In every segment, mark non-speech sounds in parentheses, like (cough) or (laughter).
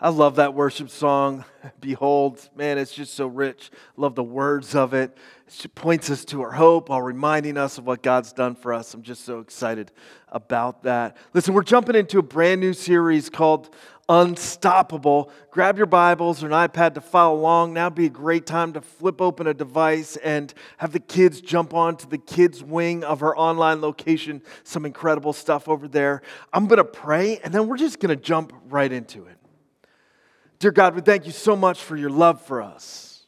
I love that worship song. (laughs) Behold, man, it's just so rich. Love the words of it. It points us to our hope while reminding us of what God's done for us. I'm just so excited about that. Listen, we're jumping into a brand new series called Unstoppable. Grab your Bibles or an iPad to follow along. Now be a great time to flip open a device and have the kids jump onto the kids' wing of our online location. Some incredible stuff over there. I'm going to pray, and then we're just going to jump right into it. Dear God, we thank you so much for your love for us,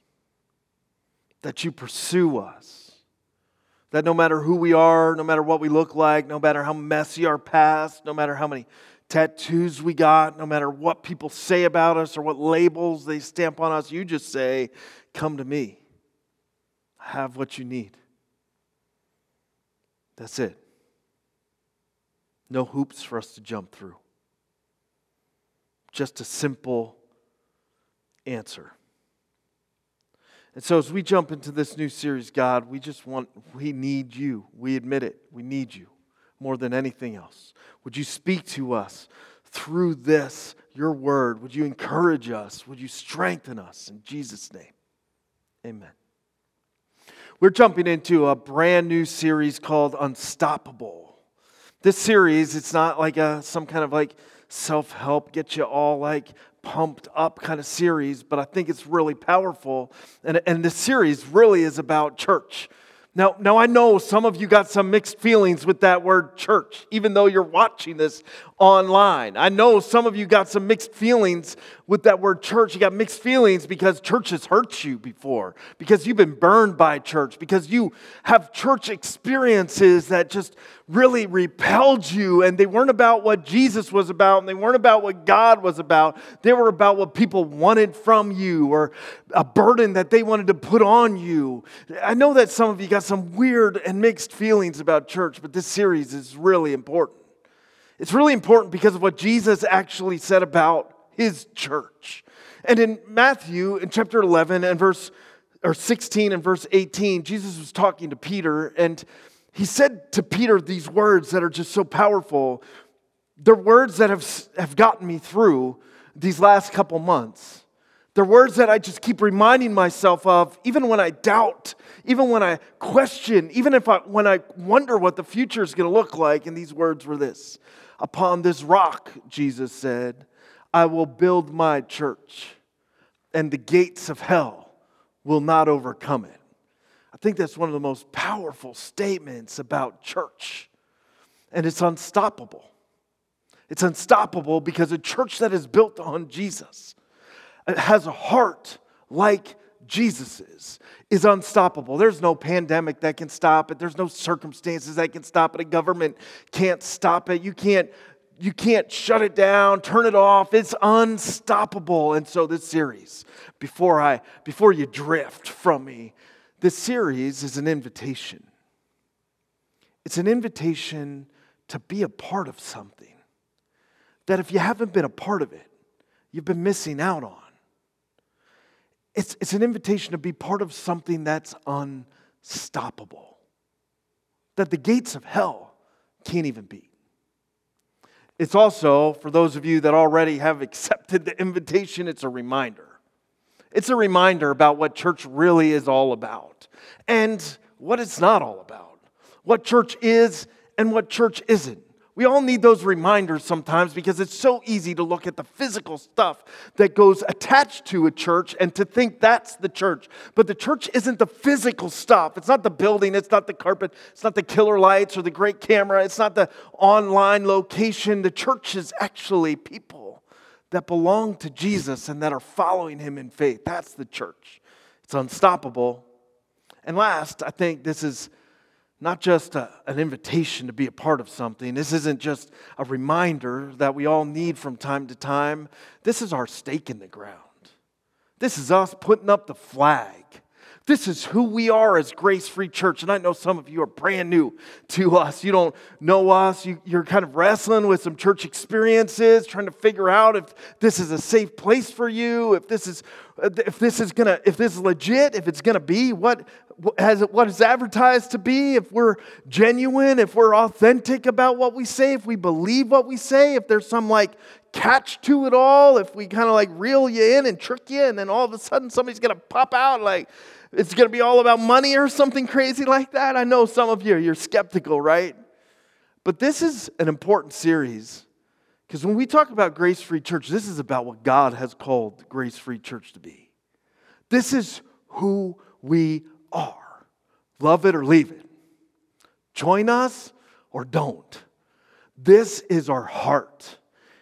that you pursue us, that no matter who we are, no matter what we look like, no matter how messy our past, no matter how many tattoos we got, no matter what people say about us or what labels they stamp on us, you just say, Come to me. Have what you need. That's it. No hoops for us to jump through. Just a simple answer. And so, as we jump into this new series, God, we just want, we need you. We admit it. We need you more than anything else. Would you speak to us through this, your word? Would you encourage us? Would you strengthen us? In Jesus' name, amen. We're jumping into a brand new series called Unstoppable. This series, it's not like a, some kind of like self help, get you all like pumped up kind of series, but I think it's really powerful. And, and this series really is about church. Now, now, I know some of you got some mixed feelings with that word church, even though you're watching this online. I know some of you got some mixed feelings with that word church. You got mixed feelings because church has hurt you before, because you've been burned by church, because you have church experiences that just really repelled you and they weren't about what Jesus was about and they weren't about what God was about. They were about what people wanted from you or a burden that they wanted to put on you. I know that some of you got some weird and mixed feelings about church, but this series is really important. It's really important because of what Jesus actually said about his church. And in Matthew, in chapter 11 and verse or 16 and verse 18, Jesus was talking to Peter and he said to Peter these words that are just so powerful. They're words that have, have gotten me through these last couple months. They're words that I just keep reminding myself of, even when I doubt, even when I question, even if I, when I wonder what the future is going to look like. And these words were this Upon this rock, Jesus said, I will build my church, and the gates of hell will not overcome it. I think that's one of the most powerful statements about church, and it's unstoppable. It's unstoppable because a church that is built on Jesus Uh, has a heart like Jesus's is unstoppable. There's no pandemic that can stop it. There's no circumstances that can stop it. A government can't stop it. You can't you can't shut it down, turn it off. It's unstoppable. And so this series, before I before you drift from me, this series is an invitation. It's an invitation to be a part of something that if you haven't been a part of it, you've been missing out on. It's, it's an invitation to be part of something that's unstoppable, that the gates of hell can't even beat. It's also, for those of you that already have accepted the invitation, it's a reminder. It's a reminder about what church really is all about and what it's not all about, what church is and what church isn't. We all need those reminders sometimes because it's so easy to look at the physical stuff that goes attached to a church and to think that's the church. But the church isn't the physical stuff. It's not the building, it's not the carpet, it's not the killer lights or the great camera, it's not the online location. The church is actually people that belong to Jesus and that are following him in faith. That's the church. It's unstoppable. And last, I think this is not just a, an invitation to be a part of something. This isn't just a reminder that we all need from time to time. This is our stake in the ground. This is us putting up the flag. This is who we are as Grace Free Church. And I know some of you are brand new to us. You don't know us. You, are kind of wrestling with some church experiences, trying to figure out if this is a safe place for you, if this is if this is gonna if this is legit, if it's gonna be what has what is advertised to be, if we're genuine, if we're authentic about what we say, if we believe what we say, if there's some like catch to it all, if we kind of like reel you in and trick you, and then all of a sudden somebody's to pop out like it's going to be all about money or something crazy like that. I know some of you, you're skeptical, right? But this is an important series because when we talk about Grace Free Church, this is about what God has called Grace Free Church to be. This is who we are. Love it or leave it. Join us or don't. This is our heart.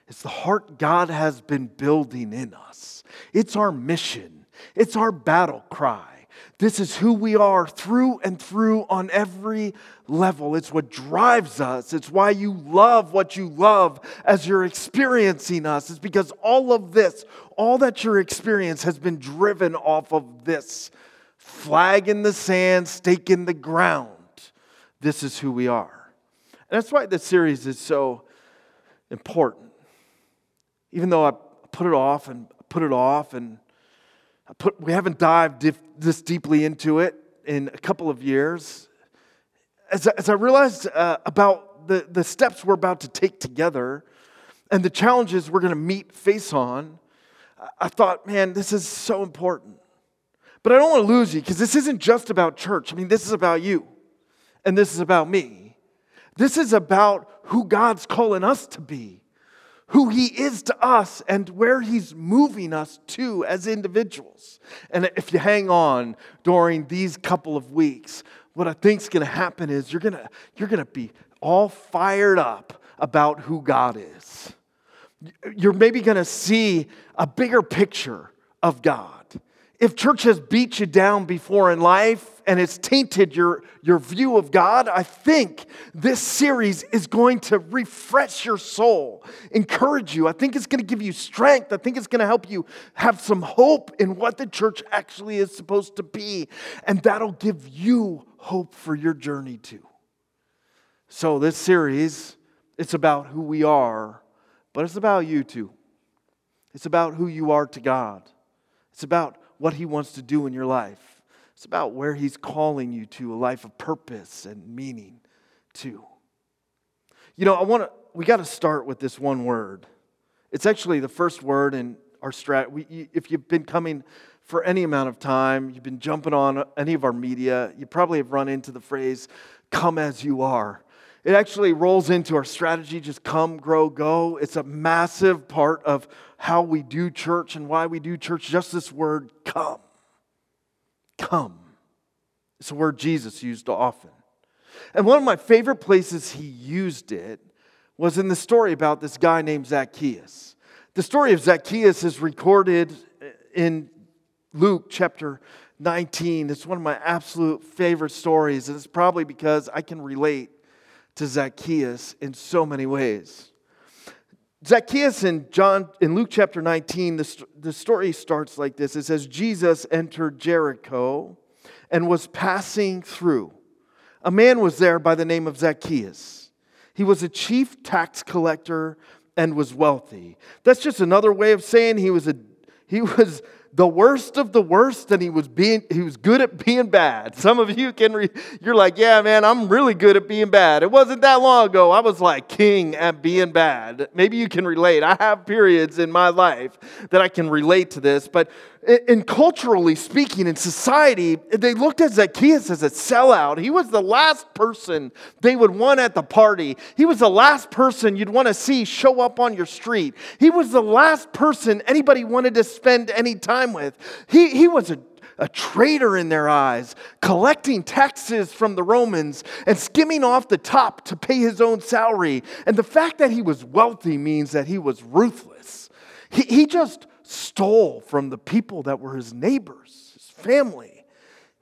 It's the heart God has been building in us. It's our mission, it's our battle cry. This is who we are through and through on every level. It's what drives us. It's why you love what you love as you're experiencing us. It's because all of this, all that your experience has been driven off of this flag in the sand, stake in the ground. This is who we are. And that's why this series is so important. Even though I put it off and put it off and put, we haven't dived dif- this deeply into it in a couple of years. As, as I realized uh, about the, the steps we're about to take together and the challenges we're going to meet face on, I thought, man, this is so important. But I don't want to lose you because this isn't just about church. I mean, this is about you, and this is about me. This is about who God's calling us to be who he is to us and where he's moving us to as individuals. And if you hang on during these couple of weeks, what I think is going to happen is you're going to you're going to be all fired up about who God is. You're maybe going to see a bigger picture of God if church has beat you down before in life and it's tainted your, your view of God, I think this series is going to refresh your soul, encourage you. I think it's going to give you strength. I think it's going to help you have some hope in what the church actually is supposed to be. And that'll give you hope for your journey too. So, this series, it's about who we are, but it's about you too. It's about who you are to God. It's about what He wants to do in your life. It's about where He's calling you to a life of purpose and meaning, too. You know, I want to, we got to start with this one word. It's actually the first word in our strat. if you've been coming for any amount of time, you've been jumping on any of our media, you probably have run into the phrase, come as you are. It actually rolls into our strategy just come, grow, go. It's a massive part of how we do church and why we do church. Just this word, come. Come. It's a word Jesus used often. And one of my favorite places he used it was in the story about this guy named Zacchaeus. The story of Zacchaeus is recorded in Luke chapter 19. It's one of my absolute favorite stories, and it's probably because I can relate to Zacchaeus in so many ways. Zacchaeus in John in Luke chapter 19, the, the story starts like this. It says, Jesus entered Jericho and was passing through. A man was there by the name of Zacchaeus. He was a chief tax collector and was wealthy. That's just another way of saying he was a he (laughs) was the worst of the worst and he was being he was good at being bad. (laughs) Some of you can re, you're like yeah man i'm really good at being bad. It wasn't that long ago i was like king at being bad. Maybe you can relate. I have periods in my life that i can relate to this but in culturally speaking, in society, they looked at Zacchaeus as a sellout. He was the last person they would want at the party. He was the last person you'd want to see show up on your street. He was the last person anybody wanted to spend any time with. He, he was a a traitor in their eyes, collecting taxes from the Romans and skimming off the top to pay his own salary. And the fact that he was wealthy means that he was ruthless. He, he just stole from the people that were his neighbors, his family,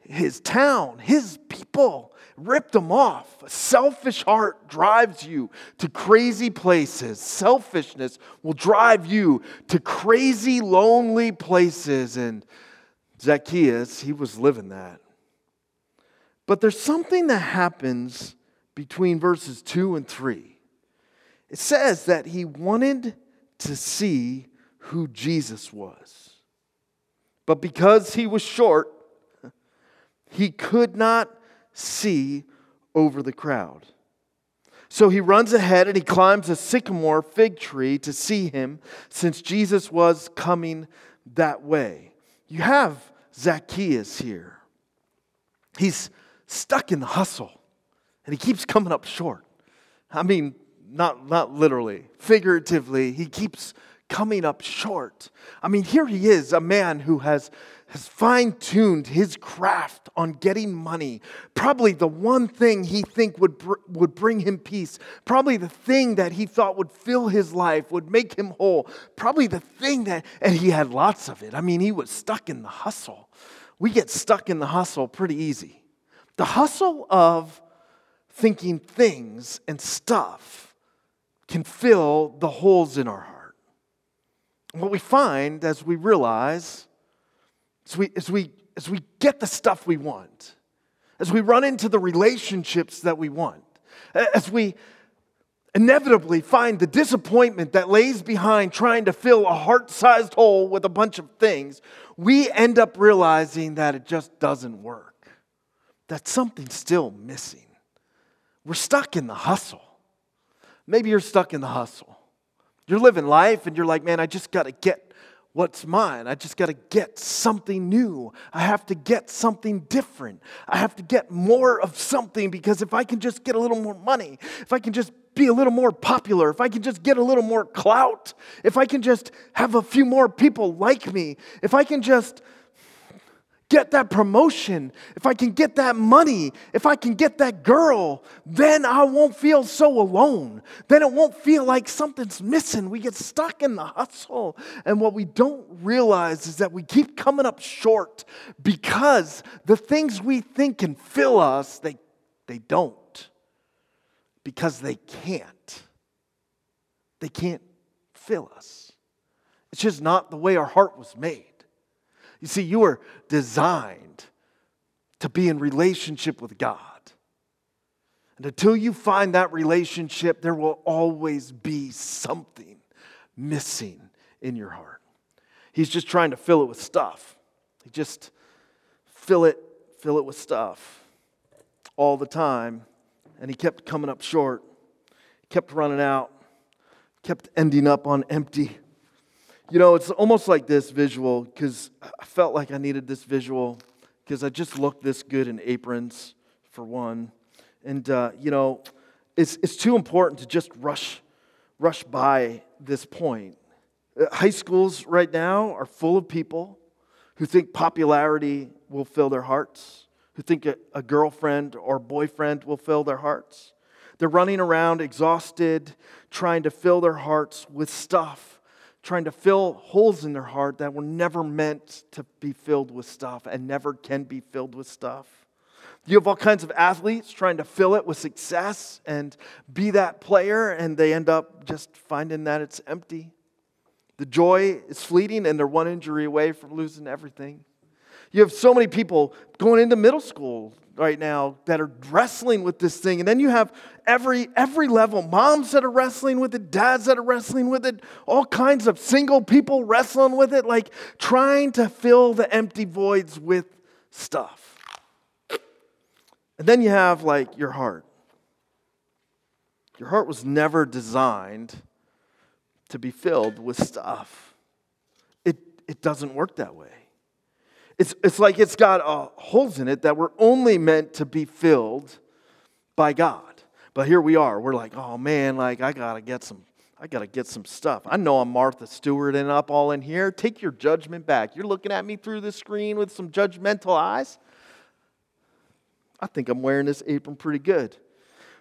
his town, his people, ripped them off. A selfish heart drives you to crazy places. Selfishness will drive you to crazy, lonely places. And Zacchaeus, he was living that. But there's something that happens between verses 2 and 3. It says that he wanted to see who Jesus was. But because he was short, he could not see over the crowd. So he runs ahead and he climbs a sycamore fig tree to see him, since Jesus was coming that way. You have Zacchaeus here. He's stuck in the hustle and he keeps coming up short. I mean, not, not literally, figuratively, he keeps coming up short. I mean, here he is, a man who has, has fine tuned his craft on getting money. Probably the one thing he think would, br- would bring him peace. Probably the thing that he thought would fill his life, would make him whole. Probably the thing that, and he had lots of it. I mean, he was stuck in the hustle. We get stuck in the hustle pretty easy. The hustle of thinking things and stuff can fill the holes in our heart. What we find as we realize, as we, as we, as we get the stuff we want, as we run into the relationships that we want, as we inevitably find the disappointment that lays behind trying to fill a heart sized hole with a bunch of things, we end up realizing that it just doesn't work, that something's still missing. We're stuck in the hustle. Maybe you're stuck in the hustle. You're living life and you're like, man, I just got to get what's mine. I just got to get something new. I have to get something different. I have to get more of something because if I can just get a little more money, if I can just be a little more popular, if I can just get a little more clout, if I can just have a few more people like me, if I can just get that promotion, if I can get that money, if I can get that girl, then I won't feel so alone. Then it won't feel like something's missing. We get stuck in the hustle. And what we don't realize is that we keep coming up short because the things we think can fill us, they, they don't. Because they can't. They can't fill us. It's just not the way our heart was made. You see, you are designed to be in relationship with God. And until you find that relationship, there will always be something missing in your heart. He's just trying to fill it with stuff. He just fill it, fill it with stuff all the time. And he kept coming up short, kept running out, kept ending up on empty. You know, it's almost like this visual because I felt like I needed this visual because I just looked this good in aprons, for one. And, uh, you know, it's, it's too important to just rush, rush by this point. Uh, high schools right now are full of people who think popularity will fill their hearts, who think a, a girlfriend or boyfriend will fill their hearts. They're running around exhausted, trying to fill their hearts with stuff trying to fill holes in their heart that were never meant to be filled with stuff and never can be filled with stuff. You have all kinds of athletes trying to fill it with success and be that player, and they end up just finding that it's empty. The joy is fleeting, and they're one injury away from losing everything. You have so many people going into middle school right now that are wrestling with this thing. And then you have every every level, moms that are wrestling with it, dads that are wrestling with it, all kinds of single people wrestling with it, like trying to fill the empty voids with stuff. And then you have like your heart. Your heart was never designed to be filled with stuff. It, it doesn't work that way. It's, it's like it's got uh, holes in it that were only meant to be filled by God. But here we are. We're like, oh man, like I gotta get some, I gotta get some stuff. I know I'm Martha Stewart and up all in here. Take your judgment back. You're looking at me through the screen with some judgmental eyes. I think I'm wearing this apron pretty good.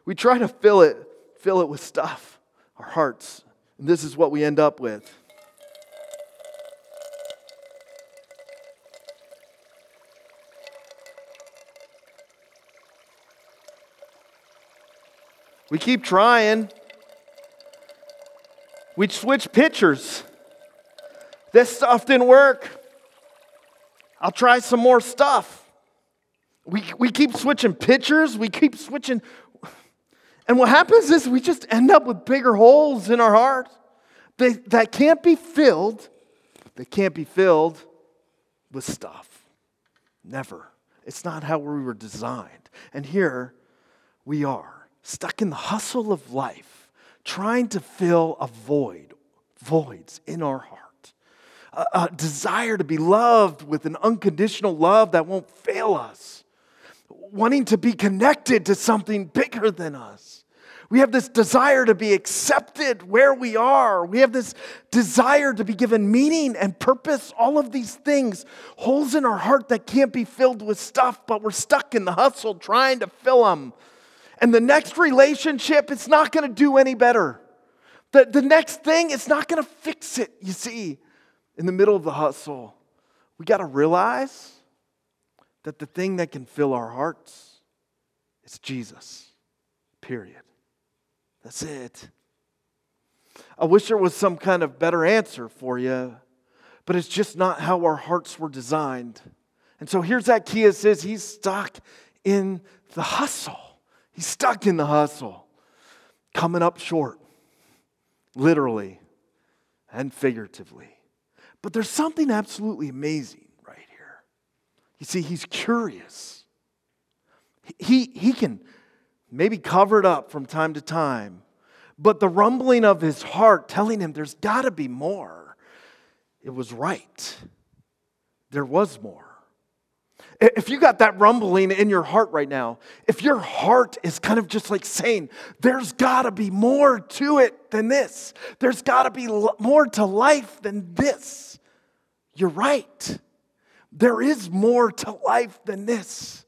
We try to fill it, fill it with stuff, our hearts. And this is what we end up with. We keep trying. We switch pictures. This stuff didn't work. I'll try some more stuff. We, we keep switching pictures. We keep switching. And what happens is we just end up with bigger holes in our heart they, that can't be filled. They can't be filled with stuff. Never. It's not how we were designed. And here we are stuck in the hustle of life, trying to fill a void, voids in our heart, a, a desire to be loved with an unconditional love that won't fail us, wanting to be connected to something bigger than us. We have this desire to be accepted where we are. We have this desire to be given meaning and purpose. All of these things, holes in our heart that can't be filled with stuff, but we're stuck in the hustle trying to fill them and the next relationship, it's not going to do any better. The, the next thing, it's not going to fix it. You see, in the middle of the hustle, we got to realize that the thing that can fill our hearts is Jesus, period. That's it. I wish there was some kind of better answer for you, but it's just not how our hearts were designed. And so here's Zacchaeus says he's stuck in the hustle. He's stuck in the hustle, coming up short, literally and figuratively. But there's something absolutely amazing right here. You see, he's curious. He, he can maybe cover it up from time to time, but the rumbling of his heart telling him there's got to be more, it was right. There was more. If you got that rumbling in your heart right now, if your heart is kind of just like saying, there's got to be more to it than this, there's got to be more to life than this, you're right. There is more to life than this.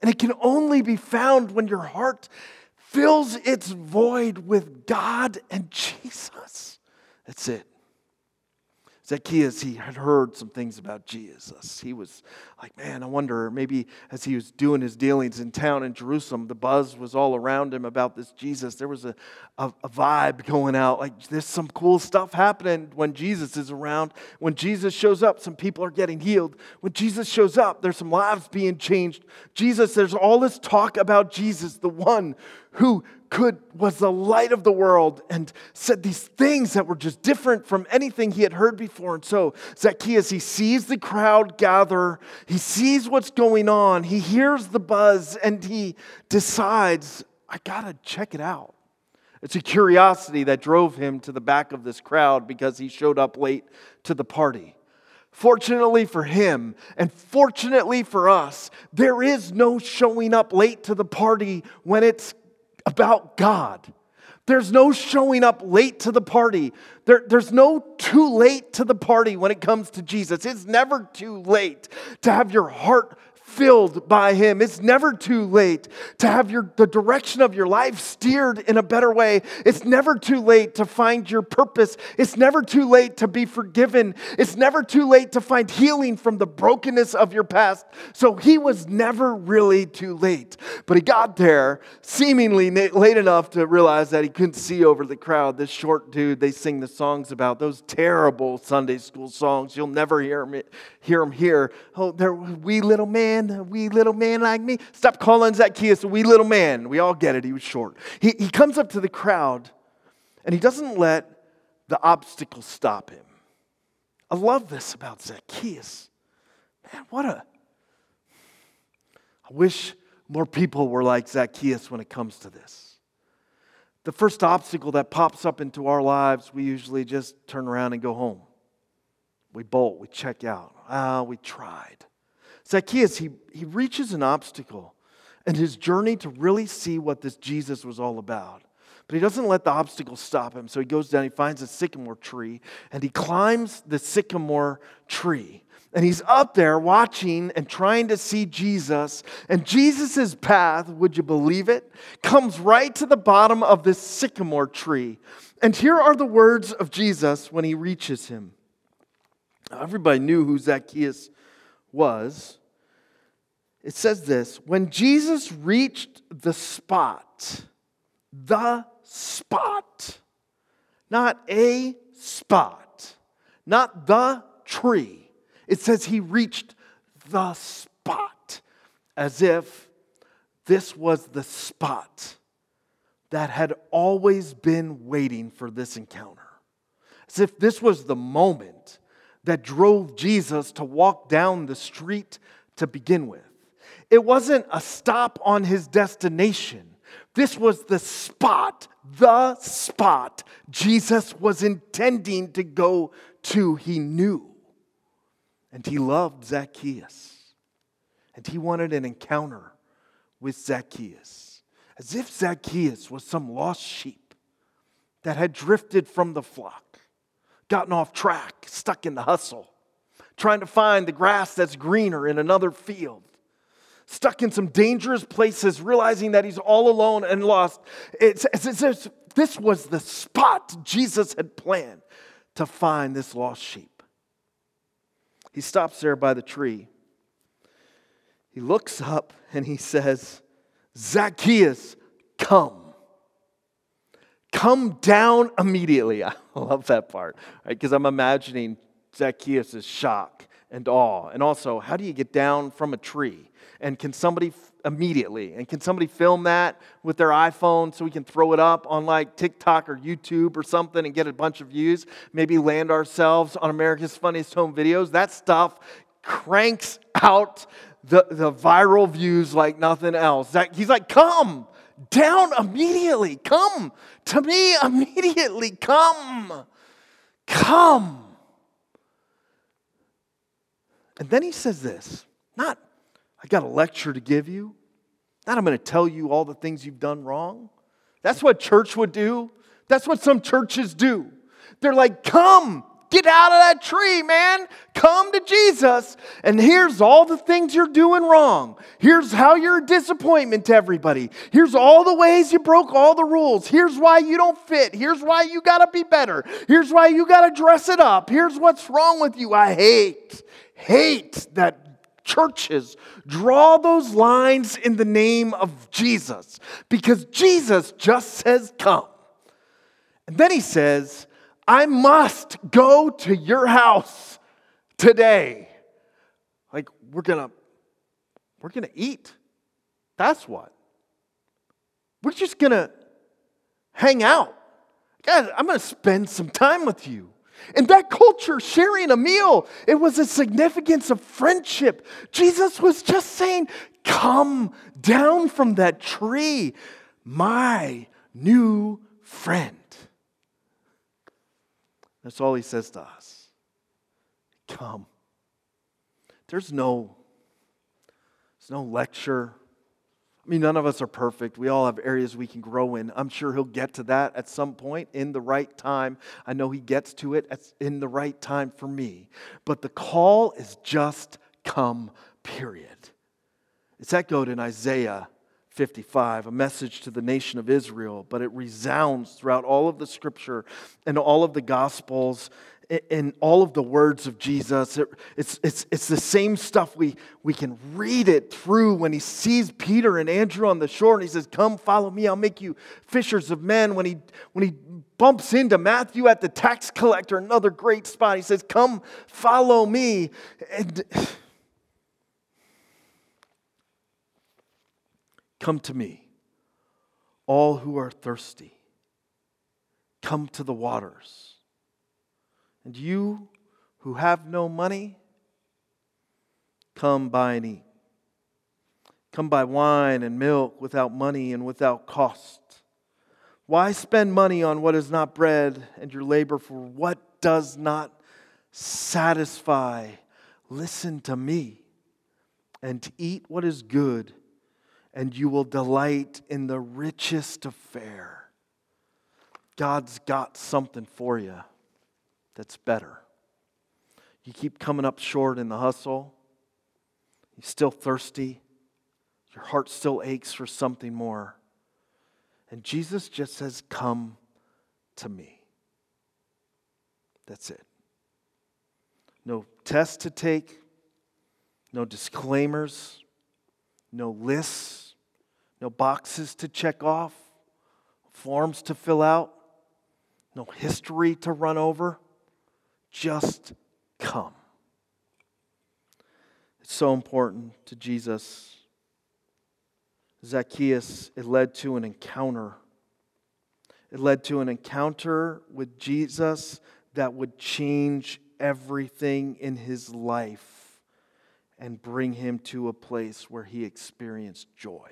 And it can only be found when your heart fills its void with God and Jesus. That's it. Zacchaeus, he had heard some things about Jesus. He was like, man, I wonder, maybe as he was doing his dealings in town in Jerusalem, the buzz was all around him about this Jesus. There was a, a, a vibe going out. Like, there's some cool stuff happening when Jesus is around. When Jesus shows up, some people are getting healed. When Jesus shows up, there's some lives being changed. Jesus, there's all this talk about Jesus, the one who could was the light of the world and said these things that were just different from anything he had heard before. And so zacchaeus he sees the crowd gather. He sees what's going on. He hears the buzz and he decides i gotta check it out. It's a curiosity that drove him to the back of this crowd because he showed up late to the party. Fortunately for him, and fortunately for us, there is no showing up late to the party when it's about God. There's no showing up late to the party. There, there's no too late to the party when it comes to Jesus. It's never too late to have your heart filled by him. It's never too late to have your, the direction of your life steered in a better way. It's never too late to find your purpose. It's never too late to be forgiven. It's never too late to find healing from the brokenness of your past. So he was never really too late. But he got there seemingly late enough to realize that he couldn't see over the crowd. This short dude they sing the songs about, those terrible Sunday school songs. You'll never hear him, hear him here. Oh, there, wee little man man, wee little man like me. Stop calling Zacchaeus a wee little man. We all get it. He was short. He, he comes up to the crowd and he doesn't let the obstacle stop him. I love this about Zacchaeus. Man, what a. I wish more people were like Zacchaeus when it comes to this. The first obstacle that pops up into our lives, we usually just turn around and go home. We bolt, we check out. Ah, we tried. Zacchaeus, he, he reaches an obstacle in his journey to really see what this Jesus was all about. But he doesn't let the obstacle stop him. So he goes down, he finds a sycamore tree, and he climbs the sycamore tree. And he's up there watching and trying to see Jesus. And Jesus' path, would you believe it, comes right to the bottom of this sycamore tree. And here are the words of Jesus when he reaches him. Everybody knew who Zacchaeus was it says this when Jesus reached the spot, the spot, not a spot, not the tree, it says he reached the spot as if this was the spot that had always been waiting for this encounter. As if this was the moment that drove Jesus to walk down the street to begin with. It wasn't a stop on his destination, This was the spot, the spot Jesus was intending to go to. He knew. And he loved Zacchaeus. And he wanted an encounter with Zacchaeus, as if Zacchaeus was some lost sheep that had drifted from the flock, gotten off track, stuck in the hustle, trying to find the grass that's greener in another field stuck in some dangerous places, realizing that he's all alone and lost. It's, it's, it's, this was the spot Jesus had planned to find this lost sheep. He stops there by the tree. He looks up and he says, Zacchaeus, come. Come down immediately. (laughs) I love that part, right? Because I'm imagining Zacchaeus' shock and awe. And also, how do you get down from a tree? And can somebody immediately, and can somebody film that with their iPhone so we can throw it up on like TikTok or YouTube or something and get a bunch of views? Maybe land ourselves on America's Funniest Home Videos. That stuff cranks out the, the viral views like nothing else. That, he's like, come down immediately. Come to me immediately. Come. Come. And then he says this not I got a lecture to give you. Not I'm going to tell you all the things you've done wrong. That's what church would do. That's what some churches do. They're like, come, get out of that tree, man. Come to Jesus. And here's all the things you're doing wrong. Here's how you're a disappointment to everybody. Here's all the ways you broke all the rules. Here's why you don't fit. Here's why you got to be better. Here's why you got to dress it up. Here's what's wrong with you. I hate, hate that churches draw those lines in the name of Jesus because Jesus just says, Come. And then he says, I must go to your house today. Like, we're gonna, we're gonna eat. That's what. We're just gonna hang out. God, I'm gonna spend some time with you. In that culture, sharing a meal, it was a significance of friendship. Jesus was just saying, Come down from that tree, my new friend. That's all he says to us. Come. There's no, there's no lecture, I mean, none of us are perfect. We all have areas we can grow in. I'm sure he'll get to that at some point in the right time. I know he gets to it in the right time for me. But the call is just come, period. It's echoed in Isaiah 55, a message to the nation of Israel, but it resounds throughout all of the scripture and all of the gospels in all of the words of Jesus. It, it's, it's, it's the same stuff we, we can read it through when he sees Peter and Andrew on the shore and he says, Come, follow me, I'll make you fishers of men. When he, when he bumps into Matthew at the tax collector, another great spot, he says, Come, follow me. And, Come to me, all who are thirsty. Come to the waters. And you who have no money, come buy and eat. Come buy wine and milk without money and without cost. Why spend money on what is not bread and your labor for what does not satisfy? Listen to me and eat what is good, and you will delight in the richest of fare. God's got something for you that's better. You keep coming up short in the hustle, you're still thirsty, your heart still aches for something more. And Jesus just says, Come to me. That's it. No test to take, no disclaimers, no lists, no boxes to check off, forms to fill out, no history to run over. Just come. It's so important to Jesus. Zacchaeus, it led to an encounter. It led to an encounter with Jesus that would change everything in his life and bring him to a place where he experienced joy.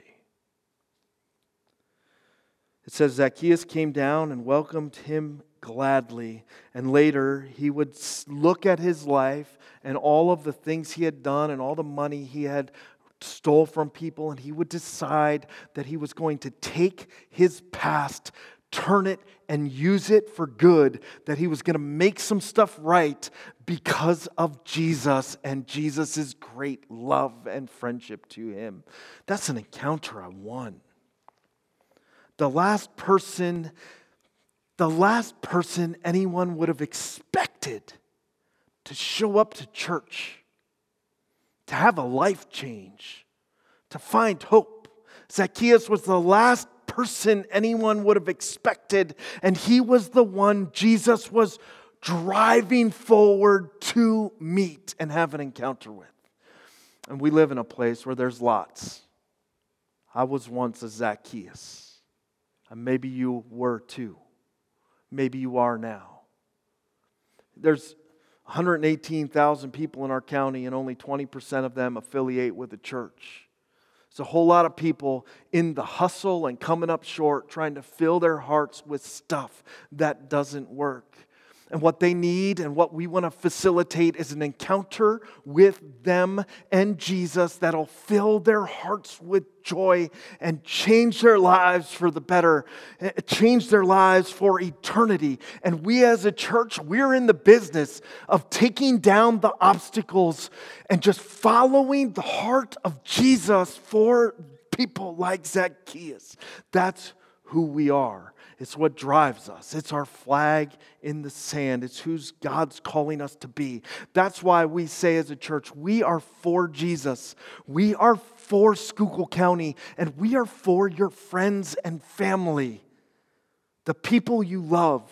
It says Zacchaeus came down and welcomed him gladly. And later, he would look at his life and all of the things he had done and all the money he had stole from people, and he would decide that he was going to take his past, turn it, and use it for good, that he was going to make some stuff right because of Jesus and Jesus' great love and friendship to him. That's an encounter I won. The last person, the last person anyone would have expected to show up to church to have a life change, to find hope. Zacchaeus was the last person anyone would have expected, and he was the one Jesus was driving forward to meet and have an encounter with. And we live in a place where there's lots. I was once a Zacchaeus, and maybe you were too. Maybe you are now. There's 118,000 people in our county, and only 20% of them affiliate with the church. It's a whole lot of people in the hustle and coming up short, trying to fill their hearts with stuff that doesn't work. And what they need and what we want to facilitate is an encounter with them and Jesus that'll fill their hearts with joy and change their lives for the better, eh, change their lives for eternity. And we as a church, we're in the business of taking down the obstacles and just following the heart of Jesus for people like Zacchaeus. That's who we are. It's what drives us. It's our flag in the sand. It's who's God's calling us to be. That's why we say as a church, we are for Jesus. We are for Schuylkill County, and we are for your friends and family, the people you love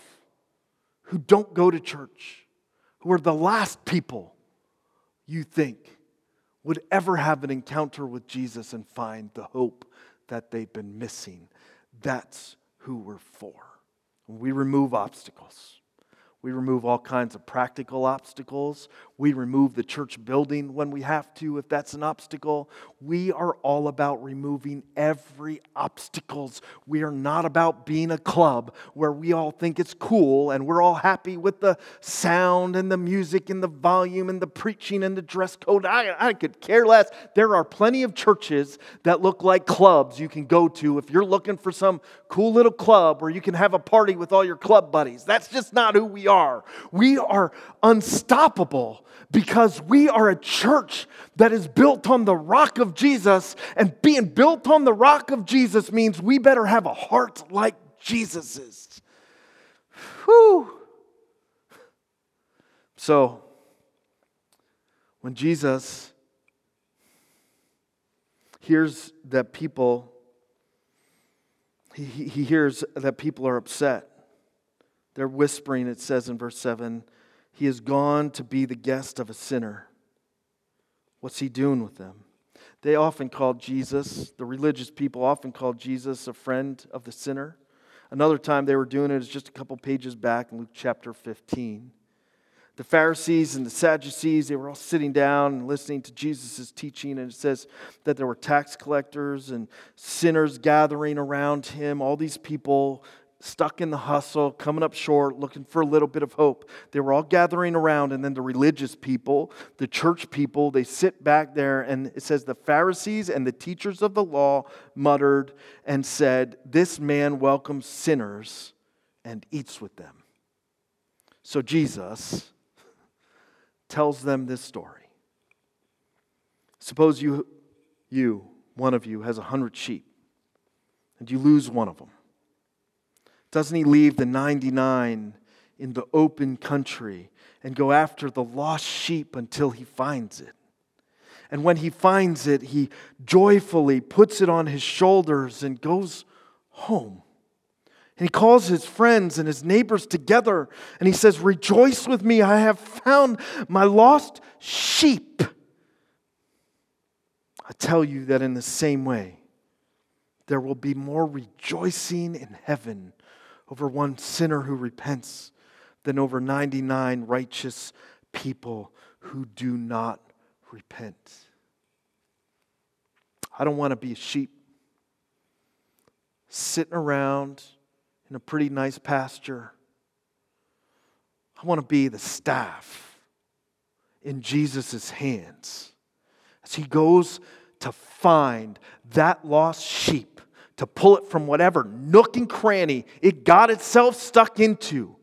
who don't go to church, who are the last people you think would ever have an encounter with Jesus and find the hope that they've been missing. That's who we're for. We remove obstacles. We remove all kinds of practical obstacles. We remove the church building when we have to, if that's an obstacle. We are all about removing every obstacles. We are not about being a club where we all think it's cool and we're all happy with the sound and the music and the volume and the preaching and the dress code. I, I could care less. There are plenty of churches that look like clubs you can go to if you're looking for some cool little club where you can have a party with all your club buddies. That's just not who we are. We are unstoppable because we are a church that is built on the rock of Jesus, and being built on the rock of Jesus means we better have a heart like Jesus's. Whew. So, when Jesus hears that people, he, he hears that people are upset. They're whispering, it says in verse 7 he has gone to be the guest of a sinner. What's he doing with them? They often called Jesus, the religious people often called Jesus a friend of the sinner. Another time they were doing it is just a couple pages back in Luke chapter 15. The Pharisees and the Sadducees, they were all sitting down and listening to Jesus' teaching, and it says that there were tax collectors and sinners gathering around him, all these people stuck in the hustle, coming up short, looking for a little bit of hope. They were all gathering around, and then the religious people, the church people, they sit back there, and it says the Pharisees and the teachers of the law muttered and said, This man welcomes sinners and eats with them. So Jesus tells them this story. Suppose you, you, one of you, has a hundred sheep, and you lose one of them. Doesn't he leave the 99 in the open country and go after the lost sheep until he finds it? And when he finds it, he joyfully puts it on his shoulders and goes home. And he calls his friends and his neighbors together and he says, Rejoice with me, I have found my lost sheep. I tell you that in the same way, there will be more rejoicing in heaven over one sinner who repents than over 99 righteous people who do not repent. I don't want to be a sheep sitting around in a pretty nice pasture. I want to be the staff in Jesus' hands as he goes to find that lost sheep, to pull it from whatever nook and cranny it got itself stuck into,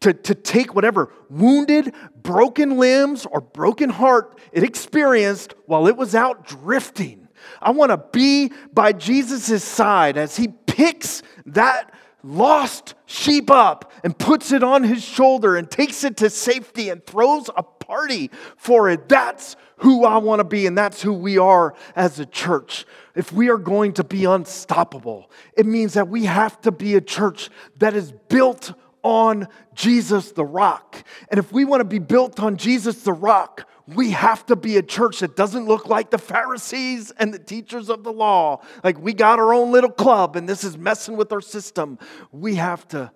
to, to take whatever wounded, broken limbs or broken heart it experienced while it was out drifting. I want to be by Jesus' side as he picks that lost sheep up and puts it on his shoulder and takes it to safety and throws a party for it. That's who I want to be, and that's who we are as a church. If we are going to be unstoppable, it means that we have to be a church that is built on Jesus the rock. And if we want to be built on Jesus the rock, we have to be a church that doesn't look like the Pharisees and the teachers of the law. Like we got our own little club and this is messing with our system. We have to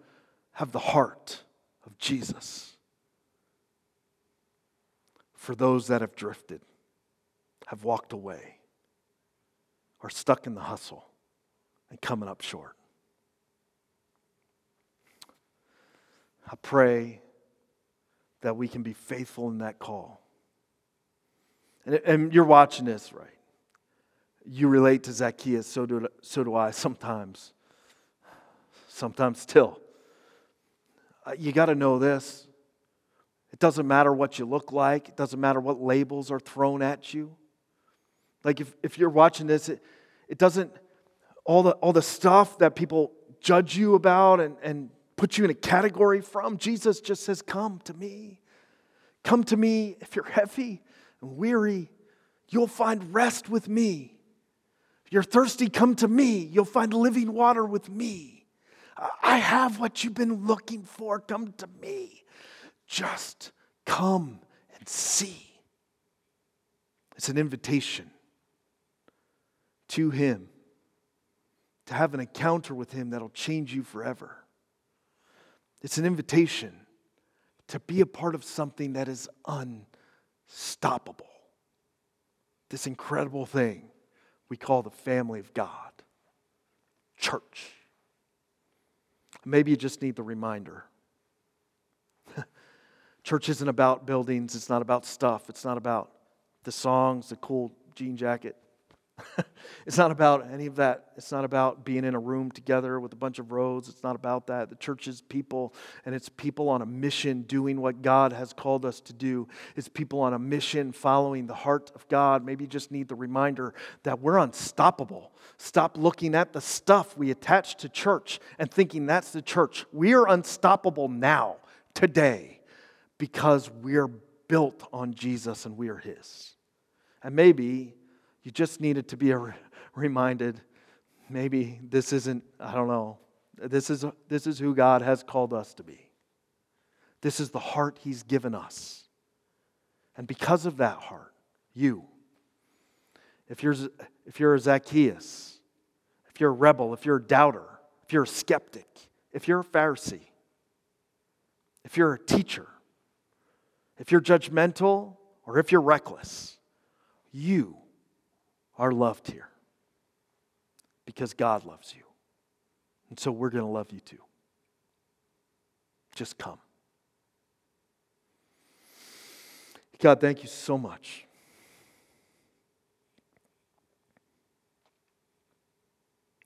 have the heart of Jesus for those that have drifted, have walked away, are stuck in the hustle and coming up short. I pray that we can be faithful in that call and, and you're watching this, right? You relate to Zacchaeus, so do, so do I sometimes. Sometimes still. Uh, you got to know this. It doesn't matter what you look like, it doesn't matter what labels are thrown at you. Like if, if you're watching this, it, it doesn't, all the, all the stuff that people judge you about and, and put you in a category from, Jesus just says, Come to me. Come to me if you're heavy and weary, you'll find rest with me. If you're thirsty, come to me. You'll find living water with me. I have what you've been looking for. Come to me. Just come and see. It's an invitation to Him to have an encounter with Him that'll change you forever. It's an invitation to be a part of something that is unstoppable. This incredible thing we call the family of God, church. Maybe you just need the reminder. Church isn't about buildings, it's not about stuff, it's not about the songs, the cool jean jacket. (laughs) it's not about any of that. It's not about being in a room together with a bunch of roads. It's not about that. The church is people, and it's people on a mission doing what God has called us to do. It's people on a mission following the heart of God. Maybe you just need the reminder that we're unstoppable. Stop looking at the stuff we attach to church and thinking that's the church. We are unstoppable now, today, because we're built on Jesus and we are His. And maybe you just needed to be re- reminded maybe this isn't, I don't know, this is, this is who God has called us to be. This is the heart He's given us. And because of that heart, you, if you're, if you're a Zacchaeus, if you're a rebel, if you're a doubter, if you're a skeptic, if you're a Pharisee, if you're a teacher, if you're judgmental, or if you're reckless, you are loved here because God loves you. And so we're going to love you too. Just come. God, thank you so much.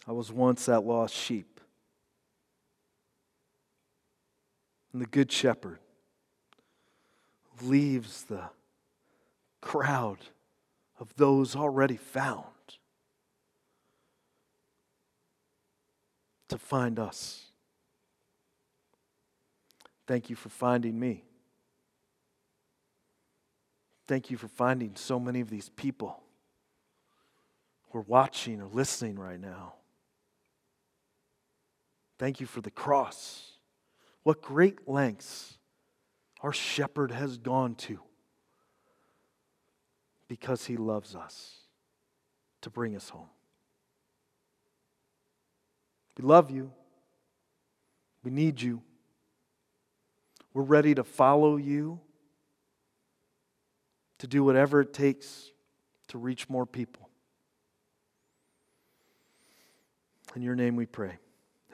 I was once that lost sheep. And the Good Shepherd leaves the crowd of those already found to find us. Thank you for finding me. Thank you for finding so many of these people who are watching or listening right now. Thank you for the cross. What great lengths our shepherd has gone to because he loves us to bring us home. We love you. We need you. We're ready to follow you, to do whatever it takes to reach more people. In your name we pray.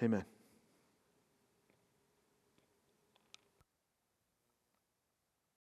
Amen.